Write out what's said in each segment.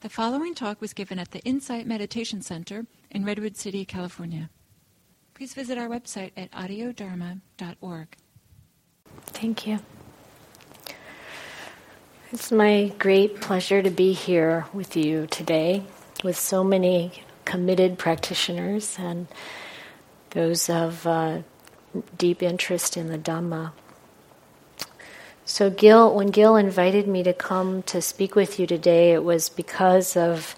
The following talk was given at the Insight Meditation Center in Redwood City, California. Please visit our website at audiodharma.org. Thank you. It's my great pleasure to be here with you today with so many committed practitioners and those of uh, deep interest in the Dhamma. So, Gil, when Gil invited me to come to speak with you today, it was because of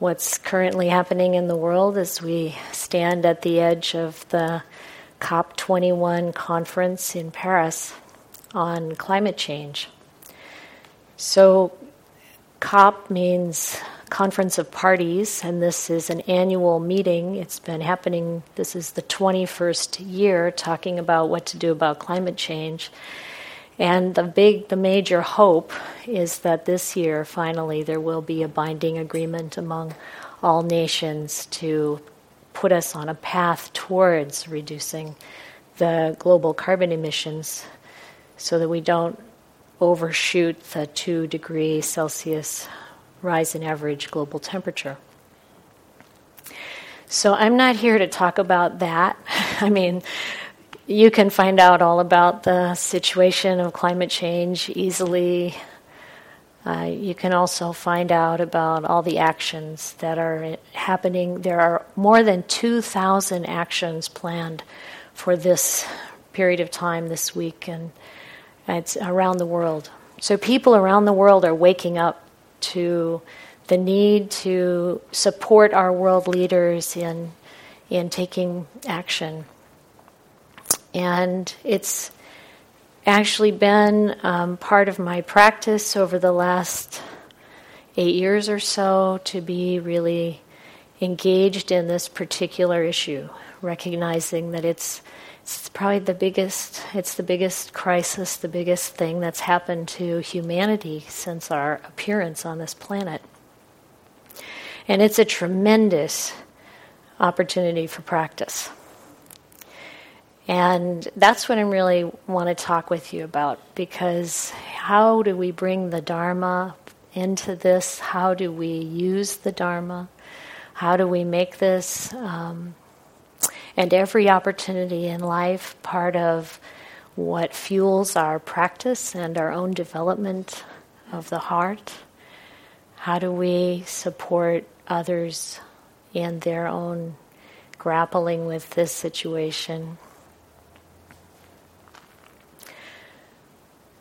what's currently happening in the world as we stand at the edge of the COP21 conference in Paris on climate change. So, COP means Conference of Parties, and this is an annual meeting. It's been happening, this is the 21st year, talking about what to do about climate change. And the big, the major hope is that this year, finally, there will be a binding agreement among all nations to put us on a path towards reducing the global carbon emissions so that we don't overshoot the 2 degree Celsius rise in average global temperature. So I'm not here to talk about that. I mean, you can find out all about the situation of climate change easily. Uh, you can also find out about all the actions that are happening. There are more than 2,000 actions planned for this period of time this week, and it's around the world. So people around the world are waking up to the need to support our world leaders in in taking action and it's actually been um, part of my practice over the last eight years or so to be really engaged in this particular issue, recognizing that it's it's probably the biggest it's the biggest crisis, the biggest thing that's happened to humanity since our appearance on this planet. And it's a tremendous opportunity for practice. And that's what I really want to talk with you about because how do we bring the Dharma into this? How do we use the Dharma? How do we make this um, and every opportunity in life part of what fuels our practice and our own development of the heart? How do we support others in their own grappling with this situation?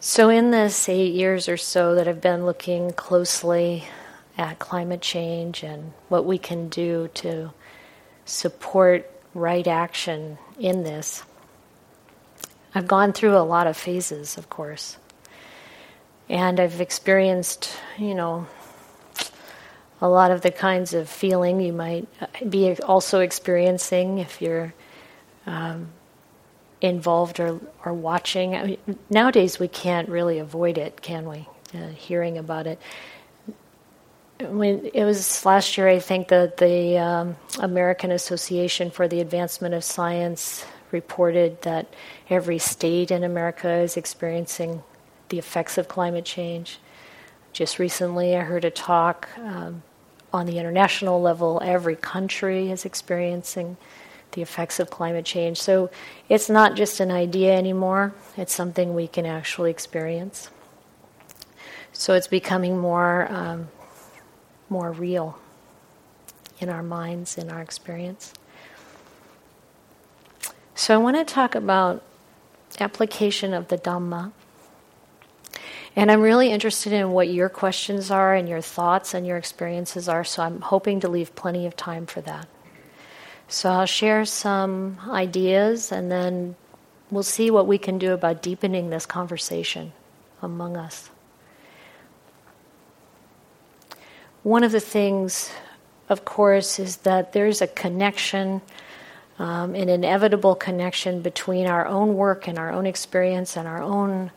So, in this eight years or so that I've been looking closely at climate change and what we can do to support right action in this, I've gone through a lot of phases, of course. And I've experienced, you know, a lot of the kinds of feeling you might be also experiencing if you're um, involved or, or watching. I mean, nowadays, we can't really avoid it, can we? Uh, hearing about it. When it was last year, I think that the um, American Association for the Advancement of Science reported that every state in America is experiencing the effects of climate change. Just recently, I heard a talk um, on the international level. Every country is experiencing the effects of climate change. So it's not just an idea anymore, it's something we can actually experience. So it's becoming more, um, more real in our minds, in our experience. So I want to talk about application of the Dhamma. And I'm really interested in what your questions are and your thoughts and your experiences are, so I'm hoping to leave plenty of time for that. So I'll share some ideas and then we'll see what we can do about deepening this conversation among us. One of the things, of course, is that there's a connection, um, an inevitable connection between our own work and our own experience and our own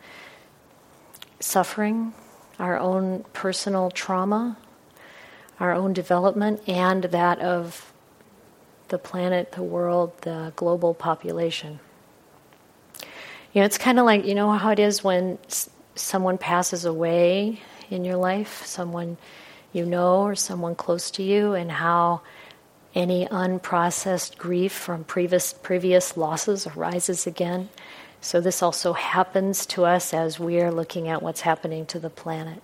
suffering, our own personal trauma, our own development, and that of the planet, the world, the global population. You know, it's kind of like, you know how it is when s- someone passes away in your life, someone you know or someone close to you, and how any unprocessed grief from previous, previous losses arises again. So, this also happens to us as we are looking at what's happening to the planet,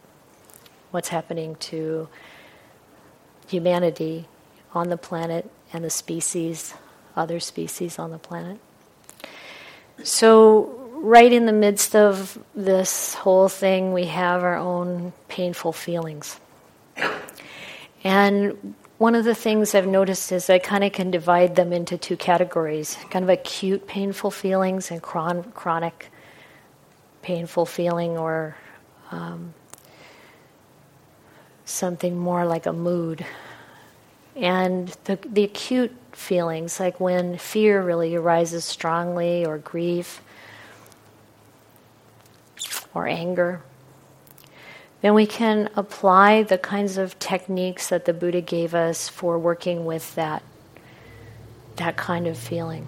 what's happening to humanity on the planet and the species, other species on the planet. So, right in the midst of this whole thing, we have our own painful feelings. And one of the things I've noticed is I kind of can divide them into two categories kind of acute painful feelings and chron- chronic painful feeling, or um, something more like a mood. And the, the acute feelings, like when fear really arises strongly, or grief, or anger, then we can apply the kinds of techniques that the Buddha gave us for working with that, that kind of feeling.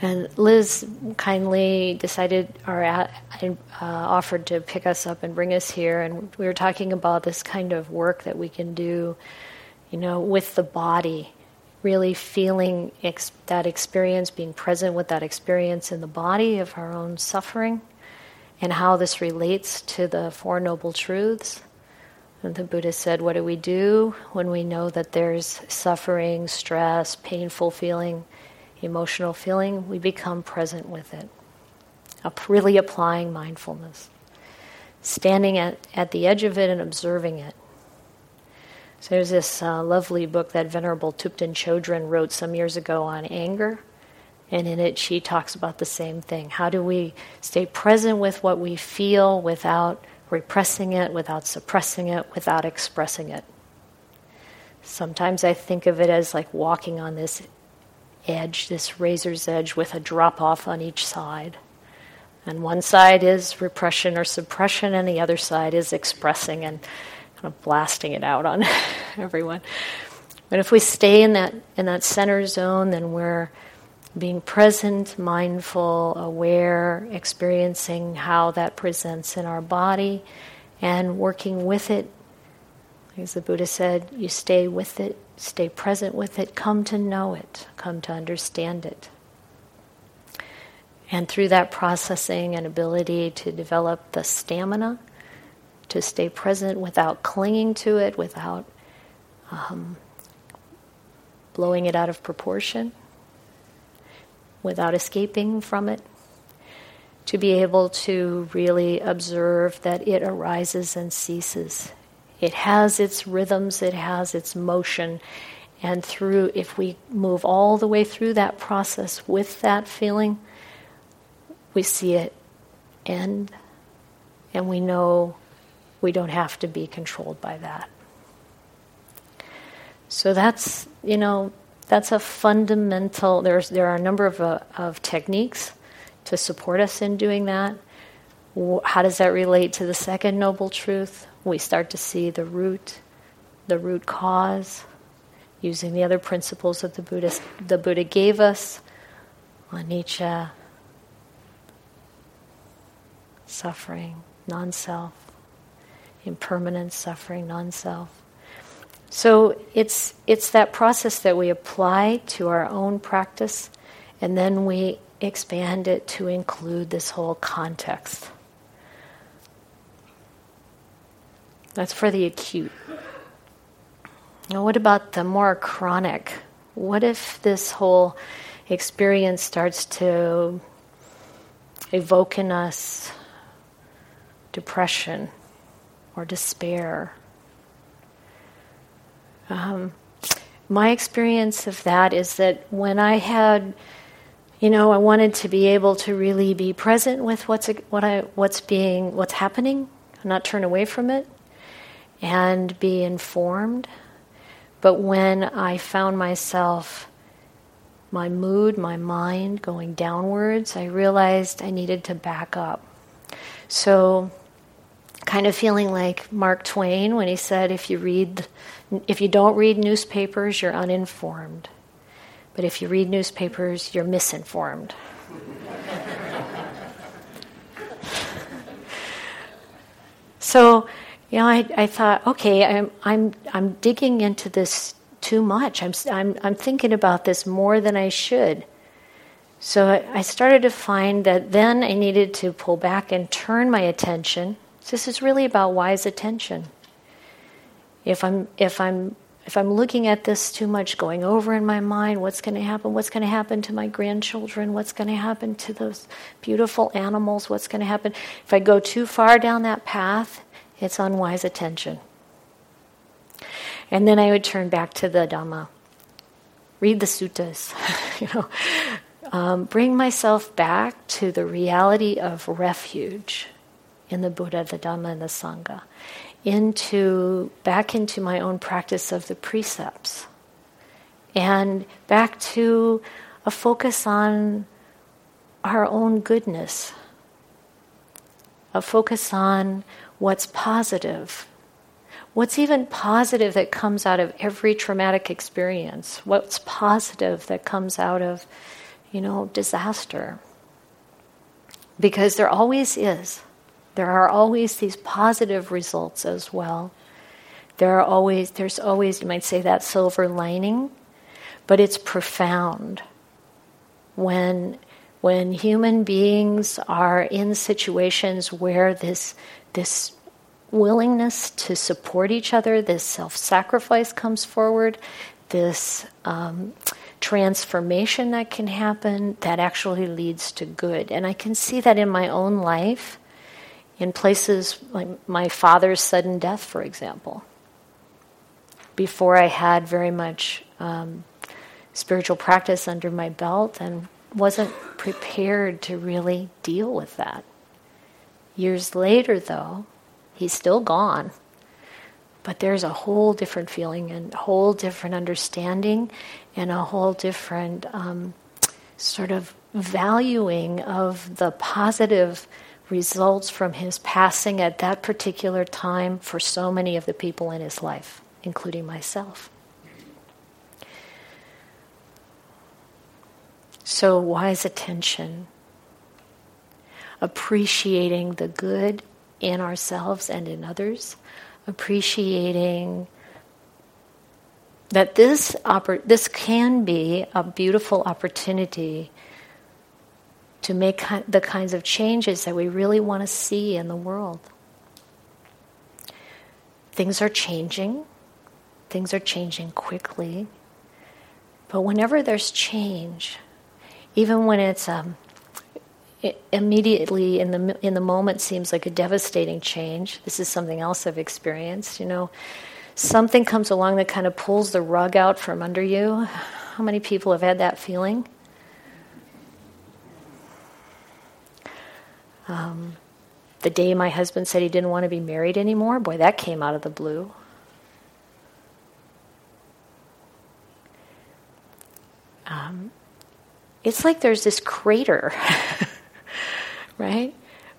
And Liz kindly decided or uh, offered to pick us up and bring us here. And we were talking about this kind of work that we can do, you know, with the body, really feeling ex- that experience, being present with that experience in the body of our own suffering and how this relates to the Four Noble Truths. And the Buddha said, What do we do when we know that there's suffering, stress, painful feeling, emotional feeling? We become present with it, really applying mindfulness, standing at, at the edge of it and observing it. So there's this uh, lovely book that Venerable Thubten Chodron wrote some years ago on anger. And in it, she talks about the same thing. How do we stay present with what we feel without repressing it, without suppressing it, without expressing it? Sometimes I think of it as like walking on this edge, this razor's edge, with a drop off on each side. And one side is repression or suppression, and the other side is expressing and kind of blasting it out on everyone. But if we stay in that in that center zone, then we're being present, mindful, aware, experiencing how that presents in our body, and working with it. As the Buddha said, you stay with it, stay present with it, come to know it, come to understand it. And through that processing and ability to develop the stamina to stay present without clinging to it, without um, blowing it out of proportion without escaping from it, to be able to really observe that it arises and ceases. It has its rhythms, it has its motion, and through, if we move all the way through that process with that feeling, we see it end, and we know we don't have to be controlled by that. So that's, you know, that's a fundamental, there's, there are a number of, uh, of techniques to support us in doing that. How does that relate to the second noble truth? We start to see the root, the root cause, using the other principles that the Buddha, the Buddha gave us, anicca, suffering, non self, impermanence, suffering, non self. So it's, it's that process that we apply to our own practice, and then we expand it to include this whole context. That's for the acute. Now, what about the more chronic? What if this whole experience starts to evoke in us depression or despair um, my experience of that is that when I had, you know, I wanted to be able to really be present with what's what I what's being what's happening, not turn away from it, and be informed. But when I found myself, my mood, my mind going downwards, I realized I needed to back up. So, kind of feeling like Mark Twain when he said, if you read if you don't read newspapers, you're uninformed. But if you read newspapers, you're misinformed. so you know, I, I thought, okay, I'm, I'm, I'm digging into this too much. I'm, I'm, I'm thinking about this more than I should. So I, I started to find that then I needed to pull back and turn my attention. This is really about wise attention. If I'm, if I'm if I'm looking at this too much, going over in my mind, what's going to happen? What's going to happen to my grandchildren? What's going to happen to those beautiful animals? What's going to happen? If I go too far down that path, it's unwise attention. And then I would turn back to the Dhamma, read the suttas, you know, um, bring myself back to the reality of refuge in the Buddha, the Dhamma, and the Sangha into back into my own practice of the precepts and back to a focus on our own goodness, a focus on what's positive, what's even positive that comes out of every traumatic experience, what's positive that comes out of, you know, disaster. Because there always is. There are always these positive results as well. There are always, there's always, you might say, that silver lining, but it's profound. When, when human beings are in situations where this, this willingness to support each other, this self sacrifice comes forward, this um, transformation that can happen that actually leads to good. And I can see that in my own life in places like my father's sudden death, for example. Before I had very much um, spiritual practice under my belt and wasn't prepared to really deal with that. Years later, though, he's still gone. But there's a whole different feeling and a whole different understanding and a whole different um, sort of valuing of the positive results from his passing at that particular time for so many of the people in his life, including myself. So, wise attention, appreciating the good in ourselves and in others, appreciating that this, oppor- this can be a beautiful opportunity to make the kinds of changes that we really want to see in the world. Things are changing, things are changing quickly. But whenever there's change, even when it's um, it immediately in the in the moment seems like a devastating change. This is something else I've experienced. You know, something comes along that kind of pulls the rug out from under you. How many people have had that feeling? Um, the day my husband said he didn't want to be married anymore, boy, that came out of the blue. Um, it's like there's this crater, right?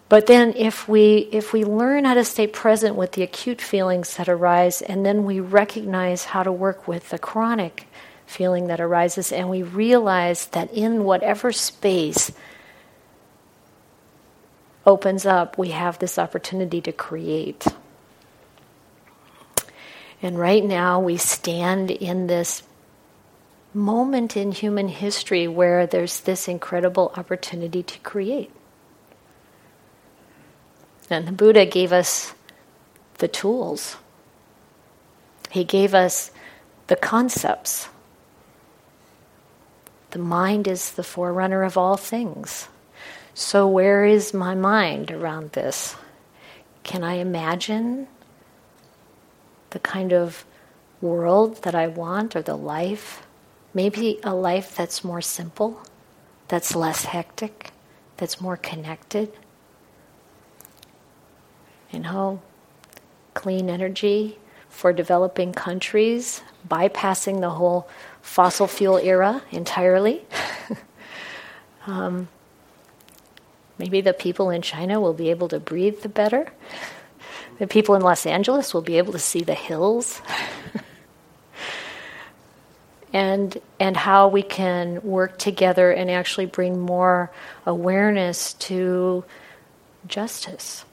But then if we if we learn how to stay present with the acute feelings that arise and then we recognize how to work with the chronic feeling that arises and we realize that in whatever space opens up, we have this opportunity to create. And right now, we stand in this moment in human history where there's this incredible opportunity to create. And the Buddha gave us the tools, he gave us the concepts. The mind is the forerunner of all things. So, where is my mind around this? Can I imagine the kind of world that I want or the life? Maybe a life that's more simple, that's less hectic, that's more connected. You know, clean energy for developing countries, bypassing the whole fossil fuel era entirely. um, Maybe the people in China will be able to breathe better. The people in Los Angeles will be able to see the hills. and and how we can work together and actually bring more awareness to justice.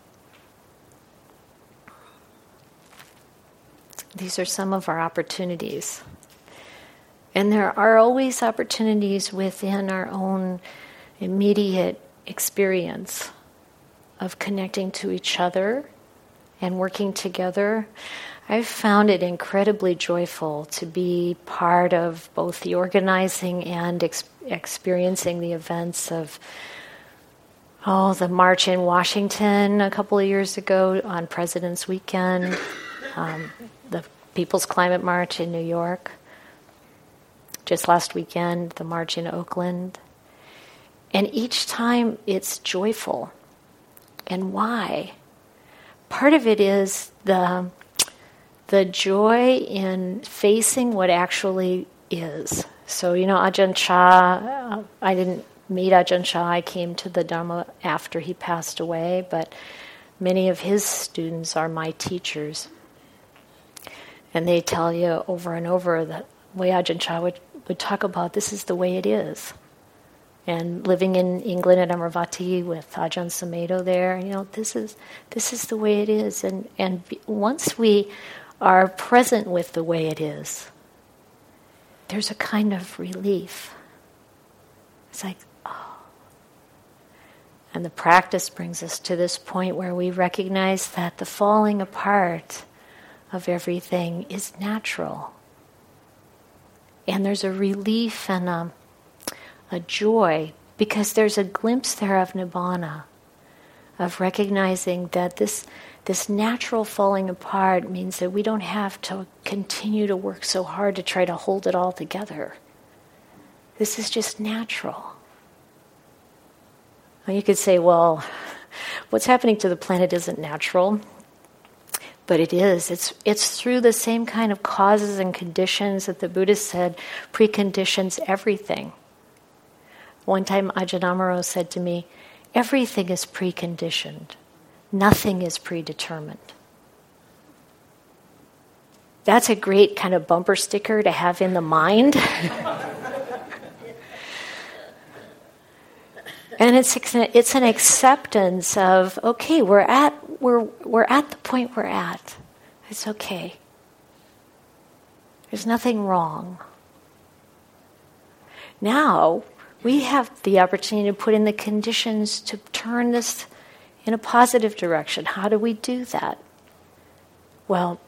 These are some of our opportunities. And there are always opportunities within our own immediate experience of connecting to each other and working together. I've found it incredibly joyful to be part of both the organizing and ex- experiencing the events of oh the march in Washington a couple of years ago on President's Weekend, um, the People's Climate March in New York, just last weekend, the march in Oakland. And each time it's joyful. And why? Part of it is the, the joy in facing what actually is. So, you know, Ajahn Chah, uh, I didn't meet Ajahn Chah, I came to the Dharma after he passed away, but many of his students are my teachers. And they tell you over and over that way Ajahn Chah would would talk about this is the way it is. And living in England at Amaravati with Ajahn Sumedho there, you know, this is this is the way it is. And and once we are present with the way it is, there's a kind of relief. It's like, oh. And the practice brings us to this point where we recognize that the falling apart of everything is natural and there's a relief and a, a joy because there's a glimpse there of nibbana, of recognizing that this this natural falling apart means that we don't have to continue to work so hard to try to hold it all together. This is just natural. Well, you could say, well, what's happening to the planet isn't natural. But it is. It's, it's through the same kind of causes and conditions that the Buddha said preconditions everything. One time Ajahn Amaro said to me, Everything is preconditioned, nothing is predetermined. That's a great kind of bumper sticker to have in the mind. and it's it's an acceptance of okay we're at we're we're at the point we're at it's okay there's nothing wrong now we have the opportunity to put in the conditions to turn this in a positive direction how do we do that well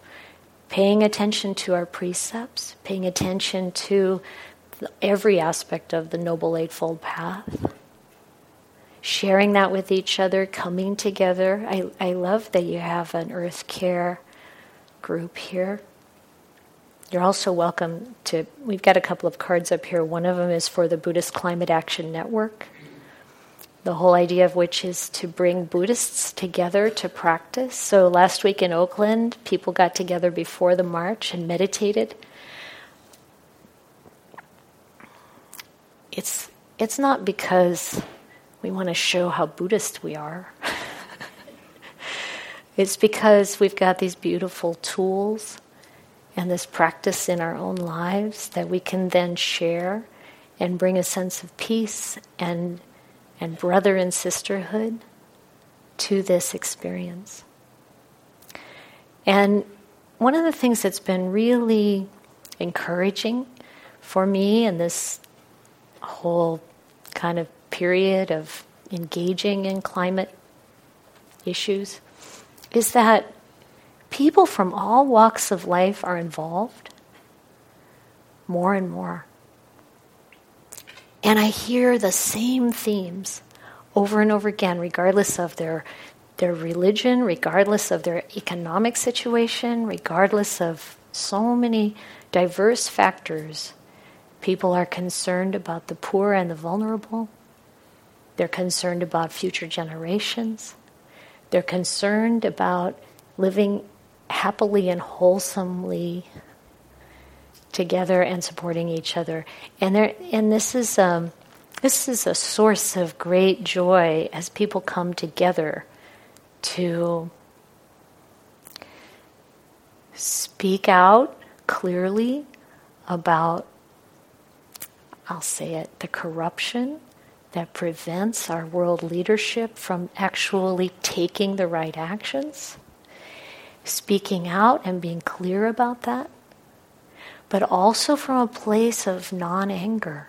paying attention to our precepts paying attention to every aspect of the noble eightfold path sharing that with each other, coming together. I, I love that you have an earth care group here. You're also welcome to, we've got a couple of cards up here. One of them is for the Buddhist Climate Action Network, the whole idea of which is to bring Buddhists together to practice. So last week in Oakland, people got together before the march and meditated. It's, it's not because we want to show how Buddhist we are. it's because we've got these beautiful tools and this practice in our own lives that we can then share and bring a sense of peace and, and brother and sisterhood to this experience. And one of the things that's been really encouraging for me in this whole kind of period of engaging in climate issues is that people from all walks of life are involved more and more. And I hear the same themes over and over again, regardless of their, their religion, regardless of their economic situation, regardless of so many diverse factors. People are concerned about the poor and the vulnerable. They're concerned about future generations. They're concerned about living happily and wholesomely together and supporting each other. And there, and this is um, this is a source of great joy as people come together to speak out clearly about I'll say it the corruption that prevents our world leadership from actually taking the right actions. Speaking out and being clear about that, but also from a place of non anger.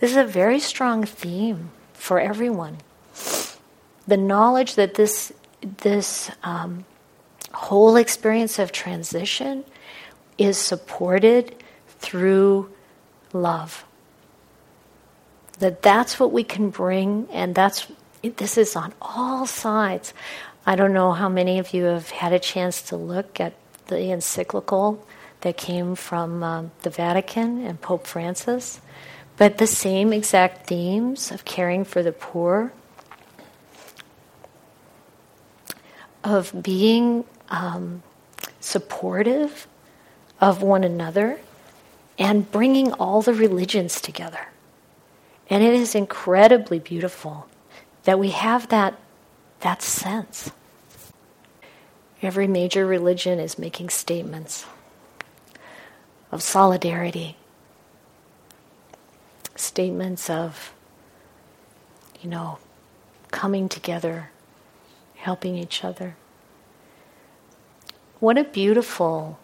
This is a very strong theme for everyone. The knowledge that this, this um, whole experience of transition is supported through love. That that's what we can bring, and that's this is on all sides. I don't know how many of you have had a chance to look at the encyclical that came from um, the Vatican and Pope Francis, but the same exact themes of caring for the poor, of being um, supportive of one another, and bringing all the religions together. And it is incredibly beautiful that we have that, that sense. Every major religion is making statements of solidarity, statements of, you know, coming together, helping each other. What a beautiful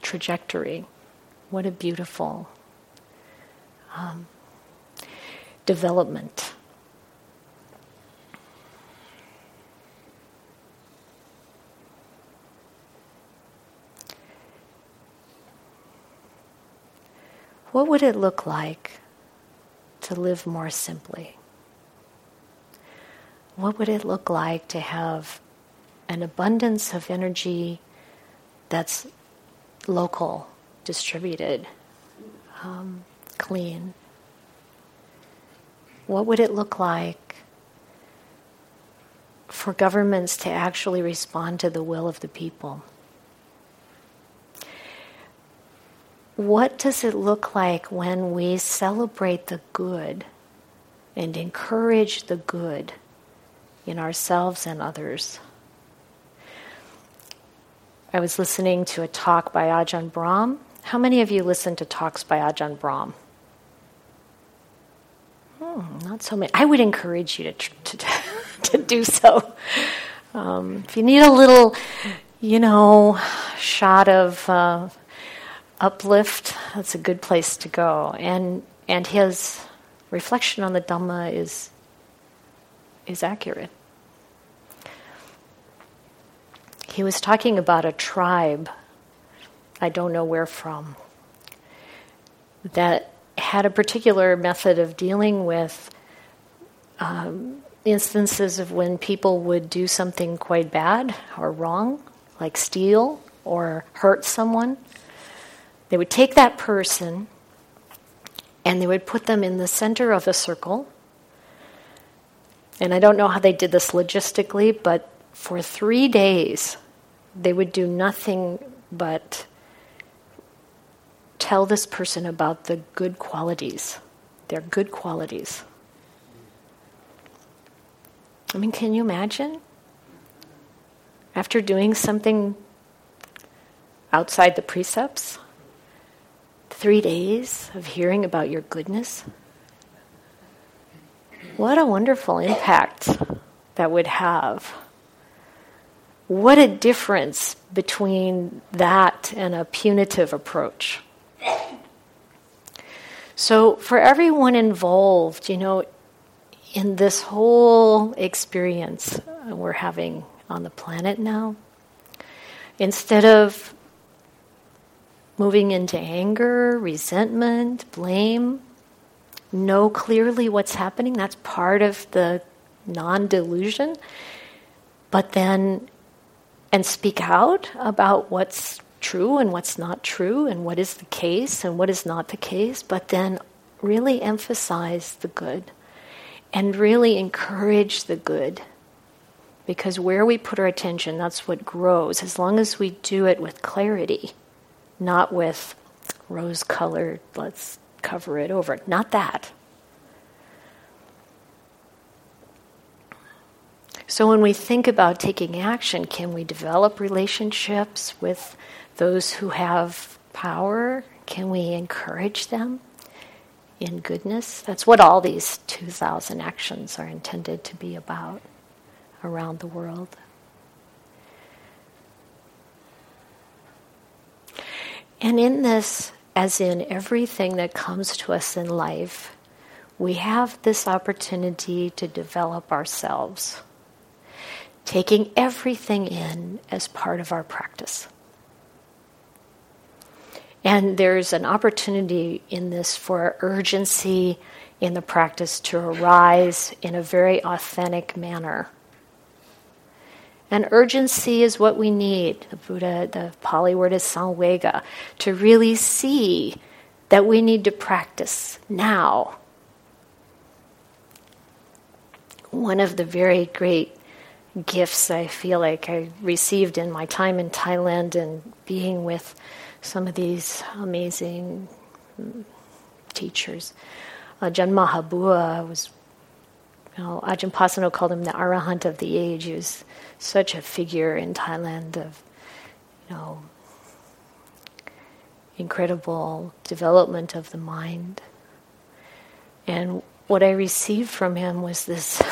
trajectory. What a beautiful um, development. What would it look like to live more simply? What would it look like to have an abundance of energy that's local, distributed, um, clean? What would it look like for governments to actually respond to the will of the people? What does it look like when we celebrate the good and encourage the good in ourselves and others? I was listening to a talk by Ajahn Brahm. How many of you listen to talks by Ajahn Brahm? Hmm, not so many. I would encourage you to, to, to do so. Um, if you need a little, you know, shot of uh, uplift, that's a good place to go. And and his reflection on the Dhamma is is accurate. He was talking about a tribe, I don't know where from, that had a particular method of dealing with um, instances of when people would do something quite bad or wrong, like steal or hurt someone. They would take that person and they would put them in the center of a circle. And I don't know how they did this logistically, but for three days, they would do nothing but tell this person about the good qualities, their good qualities. I mean, can you imagine? After doing something outside the precepts, three days of hearing about your goodness? What a wonderful impact that would have what a difference between that and a punitive approach. So, for everyone involved, you know, in this whole experience we're having on the planet now, instead of moving into anger, resentment, blame, know clearly what's happening. That's part of the non delusion. But then and speak out about what's true and what's not true and what is the case and what is not the case, but then really emphasize the good and really encourage the good. Because where we put our attention, that's what grows, as long as we do it with clarity, not with rose colored, let's cover it over. Not that. So, when we think about taking action, can we develop relationships with those who have power? Can we encourage them in goodness? That's what all these 2,000 actions are intended to be about. around the world. And in this, as in everything that comes to us in life, we have this opportunity to develop ourselves, taking everything in as part of our practice. And there's an opportunity in this for urgency in the practice to arise in a very authentic manner. And urgency is what we need. The Buddha, the Pali word is samvega, to really see that we need to practice now. One of the very great gifts I feel like I received in my time in Thailand and being with some of these amazing mm, teachers. Uh, Ajahn Mahabua was, you know, Ajahn Pasanno called him the arahant of the age. He was such a figure in Thailand of, you know, incredible development of the mind. And what I received from him was this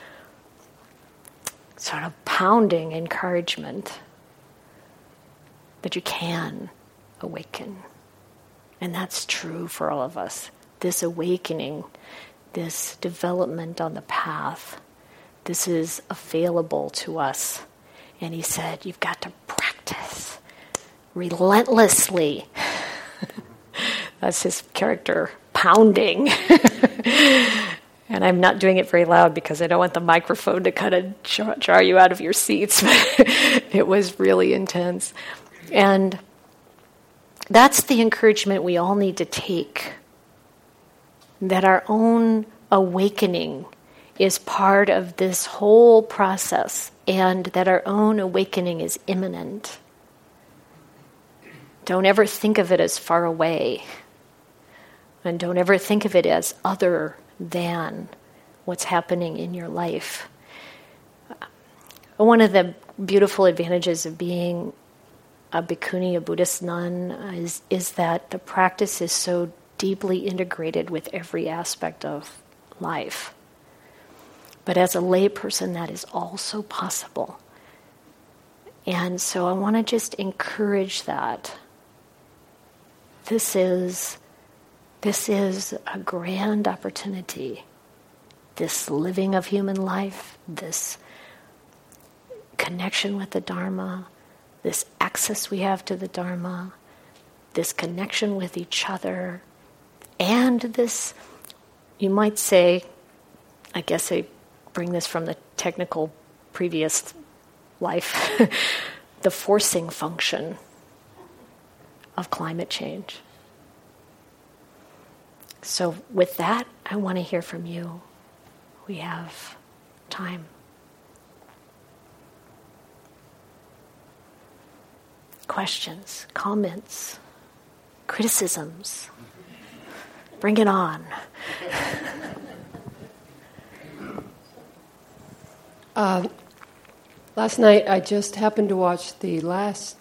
sort of pounding encouragement that you can awaken. And that's true for all of us. This awakening, this development on the path, this is available to us. And he said, You've got to practice relentlessly. that's his character, pounding. and I'm not doing it very loud because I don't want the microphone to kind of jar you out of your seats. it was really intense. And that's the encouragement we all need to take that our own awakening is part of this whole process and that our own awakening is imminent. Don't ever think of it as far away. And don't ever think of it as other than what's happening in your life. One of the beautiful advantages of being a bhikkhuni, a Buddhist nun, is, is that the practice is so deeply integrated with every aspect of life. But as a layperson, that is also possible. And so I want to just encourage that. This is, this is a grand opportunity. This living of human life, this connection with the Dharma, this access we have to the Dharma, this connection with each other, and this, you might say, I guess I bring this from the technical previous life, the forcing function of climate change. So, with that, I want to hear from you. We have time. questions, comments, criticisms. Bring it on. Uh, last night, I just happened to watch the last,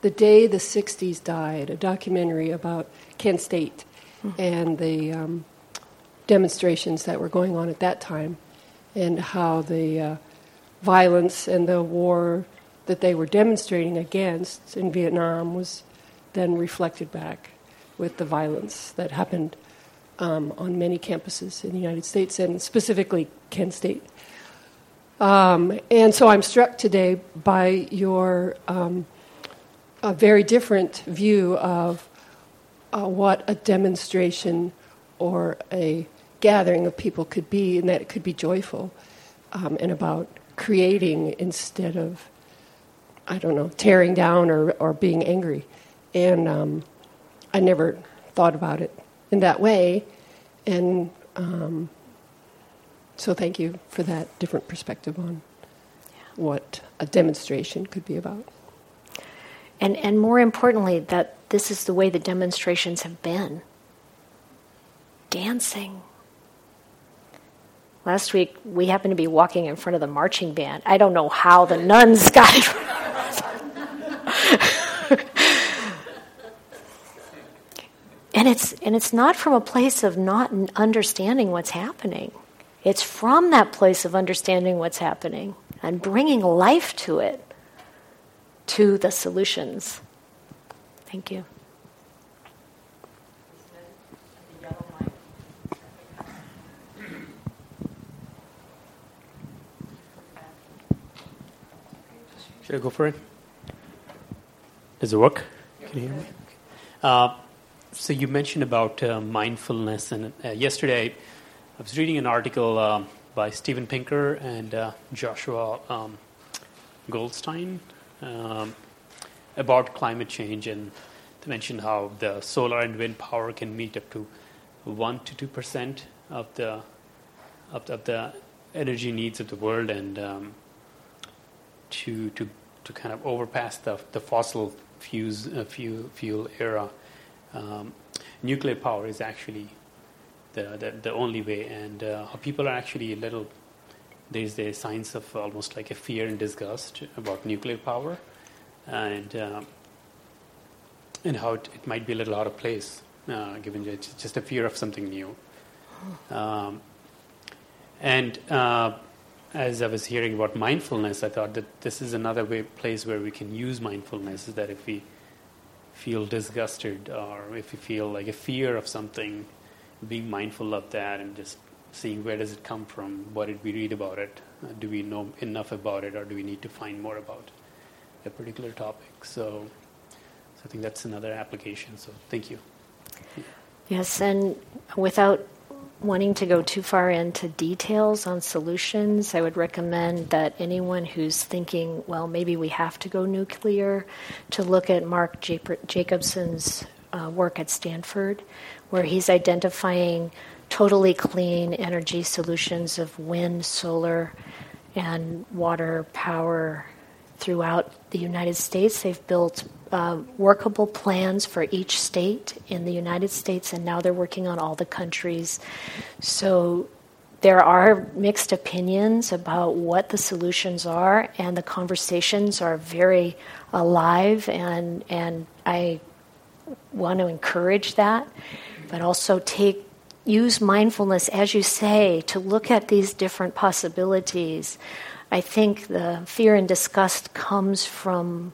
the day the '60s died, a documentary about Kent State mm-hmm. and the um, demonstrations that were going on at that time, and how the uh, violence and the war that they were demonstrating against in Vietnam was then reflected back with the violence that happened um, on many campuses in the United States and specifically Kent State. Um, and so I'm struck today by your um, a very different view of uh, what a demonstration or a gathering of people could be, and that it could be joyful um, and about creating instead of I don't know, tearing down or, or being angry. And um, I never thought about it in that way. And um, so thank you for that different perspective on yeah. what a demonstration could be about. And, and more importantly, that this is the way the demonstrations have been dancing. Last week, we happened to be walking in front of the marching band. I don't know how the nuns got it and it's and it's not from a place of not understanding what's happening. It's from that place of understanding what's happening and bringing life to it, to the solutions. Thank you. Should I go for it? Does it work? Can you hear me? Uh, so you mentioned about uh, mindfulness, and uh, yesterday I was reading an article uh, by Steven Pinker and uh, Joshua um, Goldstein um, about climate change, and they mentioned how the solar and wind power can meet up to one to two percent of the of the, of the energy needs of the world, and um, to to to kind of overpass the the fossil fuse, uh, fuel fuel era. Um, nuclear power is actually the, the, the only way, and uh, people are actually a little. There's the signs of almost like a fear and disgust about nuclear power, and uh, and how it, it, might be a little out of place, uh, given just a fear of something new. Um, and uh, as I was hearing about mindfulness, I thought that this is another way, place where we can use mindfulness. Is that if we feel disgusted or if we feel like a fear of something, being mindful of that and just seeing where does it come from, what did we read about it, uh, do we know enough about it, or do we need to find more about a particular topic. So, so I think that's another application. So thank you. Yes, and without wanting to go too far into details on solutions, I would recommend that anyone who's thinking, well, maybe we have to go nuclear, to look at Mark Jacobson's uh, work at Stanford, where he's identifying totally clean energy solutions of wind, solar, and water power throughout the United States. They've built uh, workable plans for each state in the United States, and now they're working on all the countries. So there are mixed opinions about what the solutions are, and the conversations are very alive, and, and I want to encourage that, but also take use mindfulness, as you say, to look at these different possibilities. I think the fear and disgust comes from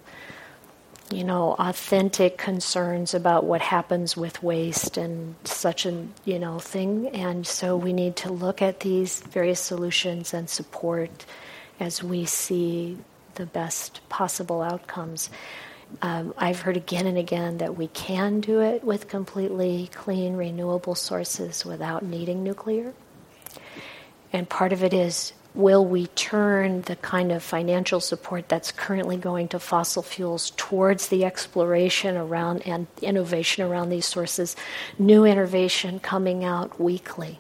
you know, authentic concerns about what happens with waste and such a, you know, thing. And so we need to look at these various solutions and support as we see the best possible outcomes. Um, I've heard again and again that we can do it with completely clean, renewable sources without needing nuclear. And part of it is will we turn the kind of financial support that's currently going to fossil fuels towards the exploration around and innovation around these sources, new innovation coming out weekly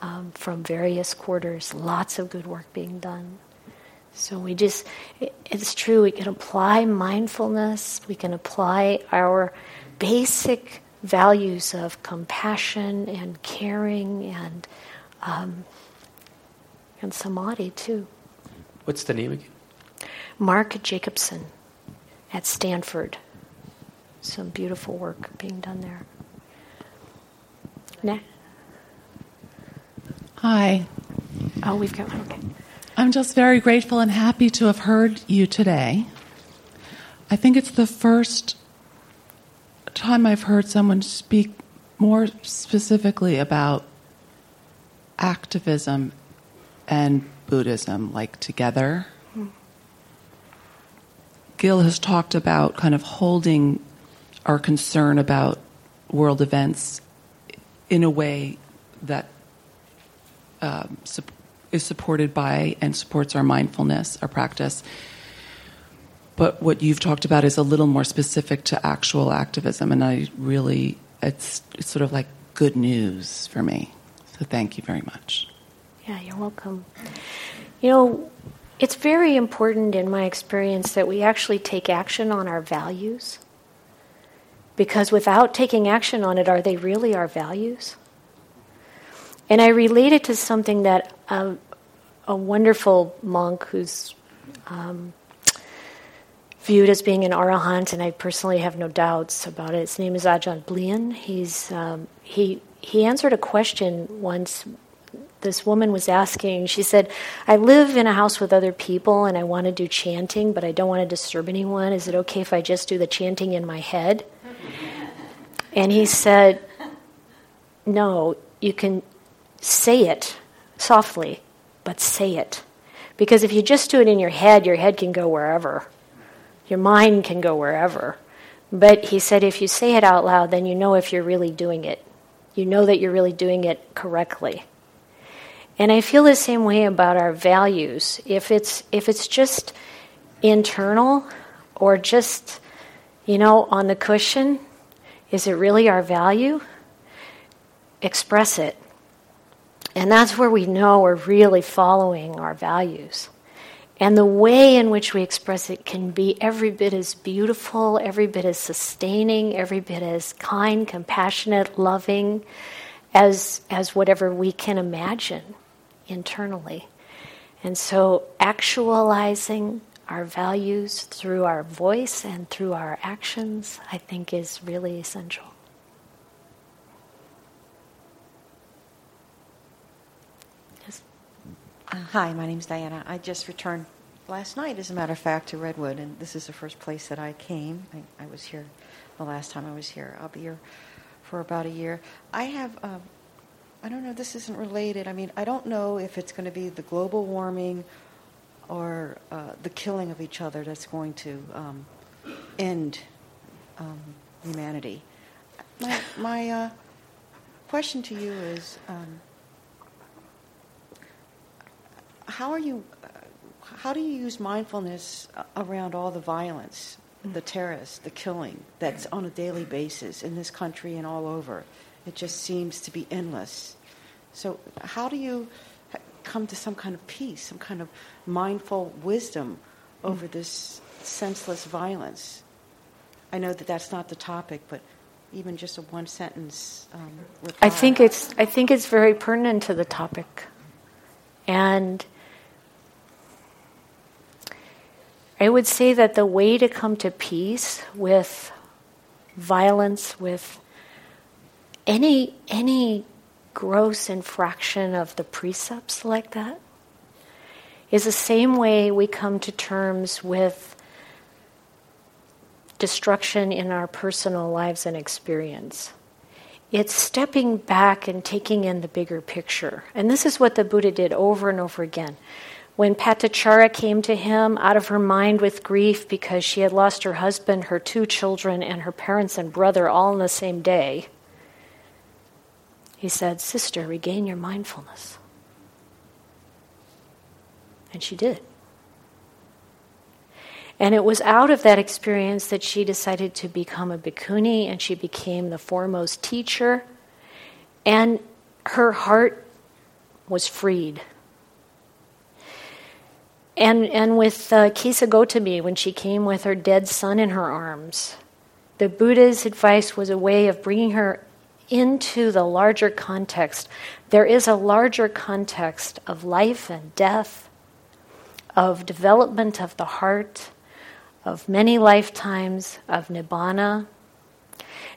um, from various quarters, lots of good work being done. So we just, it's true, we can apply mindfulness, we can apply our basic values of compassion and caring and um, and samadhi too. What's the name again? Mark Jacobson at Stanford. Some beautiful work being done there. Ne- Hi. Oh, we've got one. Okay. I'm just very grateful and happy to have heard you today. I think it's the first time I've heard someone speak more specifically about activism and Buddhism like together. Gil has talked about kind of holding our concern about world events in a way that um, is supported by and supports our mindfulness, our practice. But what you've talked about is a little more specific to actual activism, and I really, it's, it's sort of like good news for me. So thank you very much. Yeah, you're welcome. You know, it's very important in my experience that we actually take action on our values. Because without taking action on it, are they really our values? And I relate it to something that a wonderful monk who's um, viewed as being an arahant, and I personally have no doubts about it. His name is Ajahn Bleehan. He's um, he he answered a question once this woman was asking, she said, I live in a house with other people and I want to do chanting, but I don't want to disturb anyone. Is it okay if I just do the chanting in my head? And he said, No, you can say it softly, but say it. Because if you just do it in your head, your head can go wherever, your mind can go wherever. But he said, if you say it out loud, then you know if you're really doing it. You know that you're really doing it correctly. And I feel the same way about our values. If it's if it's just internal or just you know on the cushion, is it really our value? Express it. And that's where we know we're really following our values. And the way in which we express it can be every bit as beautiful, every bit as sustaining, every bit as kind, compassionate, loving as, as whatever we can imagine internally. And so, actualizing our values through our voice and through our actions, I think, is really essential. Uh, hi, my name is Diana. I just returned last night, as a matter of fact, to Redwood, and this is the first place that I came. I, I was here the last time I was here. I'll be here for about a year. I have, uh, I don't know, this isn't related. I mean, I don't know if it's going to be the global warming or uh, the killing of each other that's going to um, end um, humanity. My, my uh, question to you is. Um, how are you? Uh, how do you use mindfulness uh, around all the violence, the terrorists, the killing that's on a daily basis in this country and all over? It just seems to be endless. So, how do you uh, come to some kind of peace, some kind of mindful wisdom over this senseless violence? I know that that's not the topic, but even just a one sentence. Um, I think it's I think it's very pertinent to the topic, and I would say that the way to come to peace with violence, with any any gross infraction of the precepts like that, is the same way we come to terms with destruction in our personal lives and experience. It's stepping back and taking in the bigger picture. And this is what the Buddha did over and over again. When Patachara came to him out of her mind with grief because she had lost her husband, her two children, and her parents and brother all in the same day, he said, Sister, regain your mindfulness. And she did. And it was out of that experience that she decided to become a bhikkhuni and she became the foremost teacher. And her heart was freed. And, and with uh, Kisa Gotami, when she came with her dead son in her arms, the Buddha's advice was a way of bringing her into the larger context. There is a larger context of life and death, of development of the heart, of many lifetimes, of nibbana.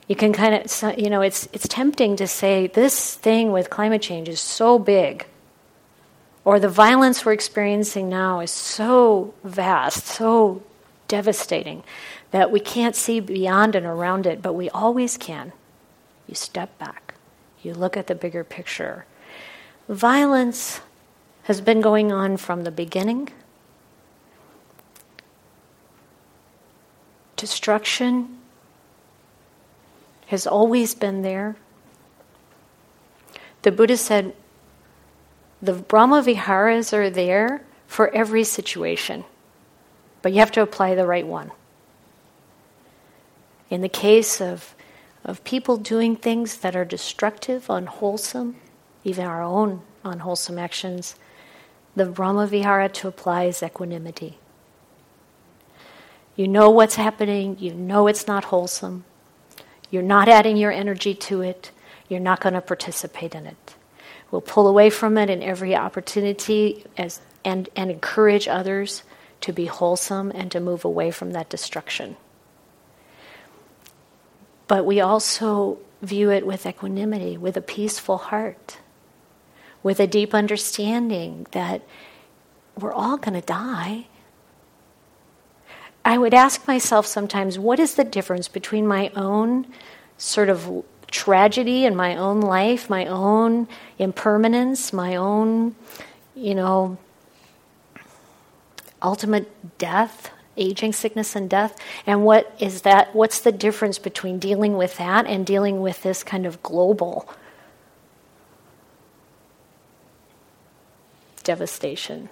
You can kind of, you know, it's, it's tempting to say this thing with climate change is so big or the violence we're experiencing now is so vast, so devastating, that we can't see beyond and around it, but we always can. You step back, you look at the bigger picture. Violence has been going on from the beginning. Destruction has always been there. The Buddha said, the Brahma Viharas are there for every situation, but you have to apply the right one. In the case of, of people doing things that are destructive, unwholesome, even our own unwholesome actions, the Brahma Vihara to apply is equanimity. You know what's happening, you know it's not wholesome, you're not adding your energy to it, you're not going to participate in it. We'll pull away from it in every opportunity as, and, and encourage others to be wholesome and to move away from that destruction. But we also view it with equanimity, with a peaceful heart. with a deep understanding that we're all going to die. I would ask myself sometimes what is the difference between my own sort of tragedy in my own life, my own impermanence, my own, you know, ultimate death, aging, sickness, and death. And what is that? What's the difference between dealing with that and dealing with this kind of global devastation?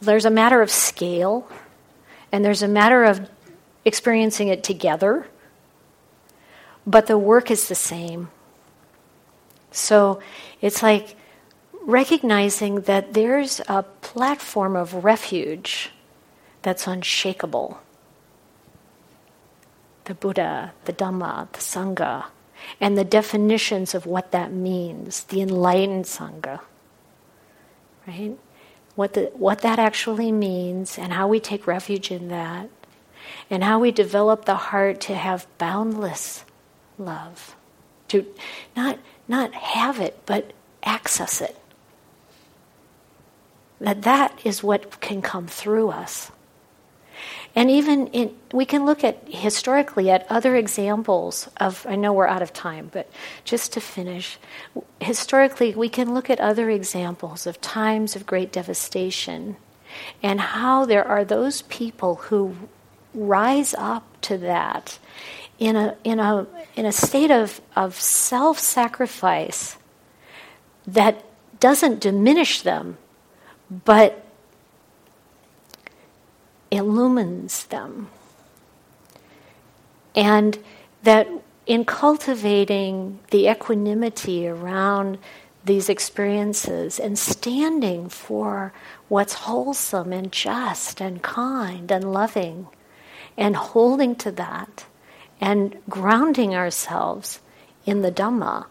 There's a matter of scale, and there's a matter of experiencing it together, but the work is the same. So it's like recognizing that there's a platform of refuge that's unshakable. The Buddha, the Dhamma, the Sangha, and the definitions of what that means, the enlightened Sangha. Right? What, the, what that actually means, and how we take refuge in that, and how we develop the heart to have boundless love. To not, not have it, but access it that that is what can come through us. And even in, we can look at historically at other examples of, I know we're out of time, but just to finish, historically we can look at other examples of times of great devastation and how there are those people who rise up to that in a, in a, in a state of, of self sacrifice that doesn't diminish them but illumines them. And that in cultivating the equanimity around these experiences and standing for what's wholesome and just and kind and loving and holding to that and grounding ourselves in the Dhamma,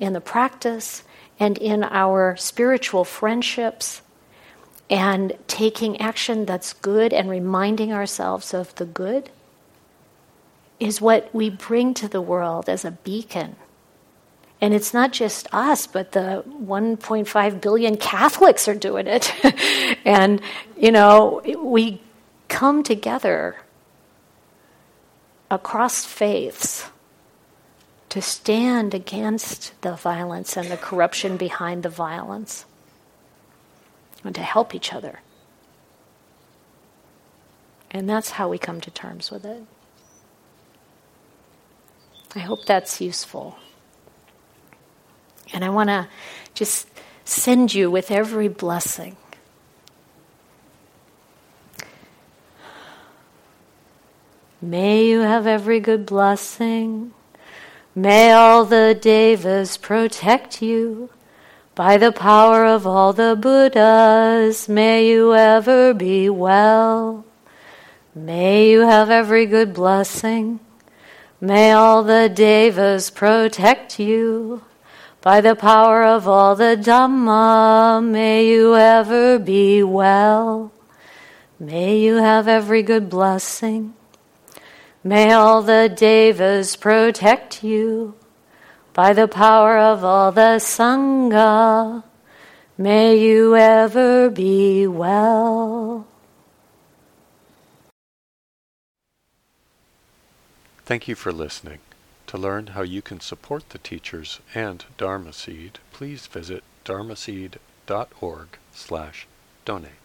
in the practice, and in our spiritual friendships and taking action that's good and reminding ourselves of the good is what we bring to the world as a beacon. And it's not just us, but the 1.5 billion Catholics are doing it. and, you know, we come together across faiths to stand against the violence and the corruption behind the violence and to help each other. And that's how we come to terms with it. I hope that's useful. And I want to just send you with every blessing. May you have every good blessing. May all the devas protect you. By the power of all the Buddhas, may you ever be well. May you have every good blessing. May all the devas protect you. By the power of all the Dhamma, may you ever be well. May you have every good blessing. May all the devas protect you by the power of all the Sangha, may you ever be well. Thank you for listening. To learn how you can support the teachers and Dharma Seed, please visit dharmaseed.org slash donate.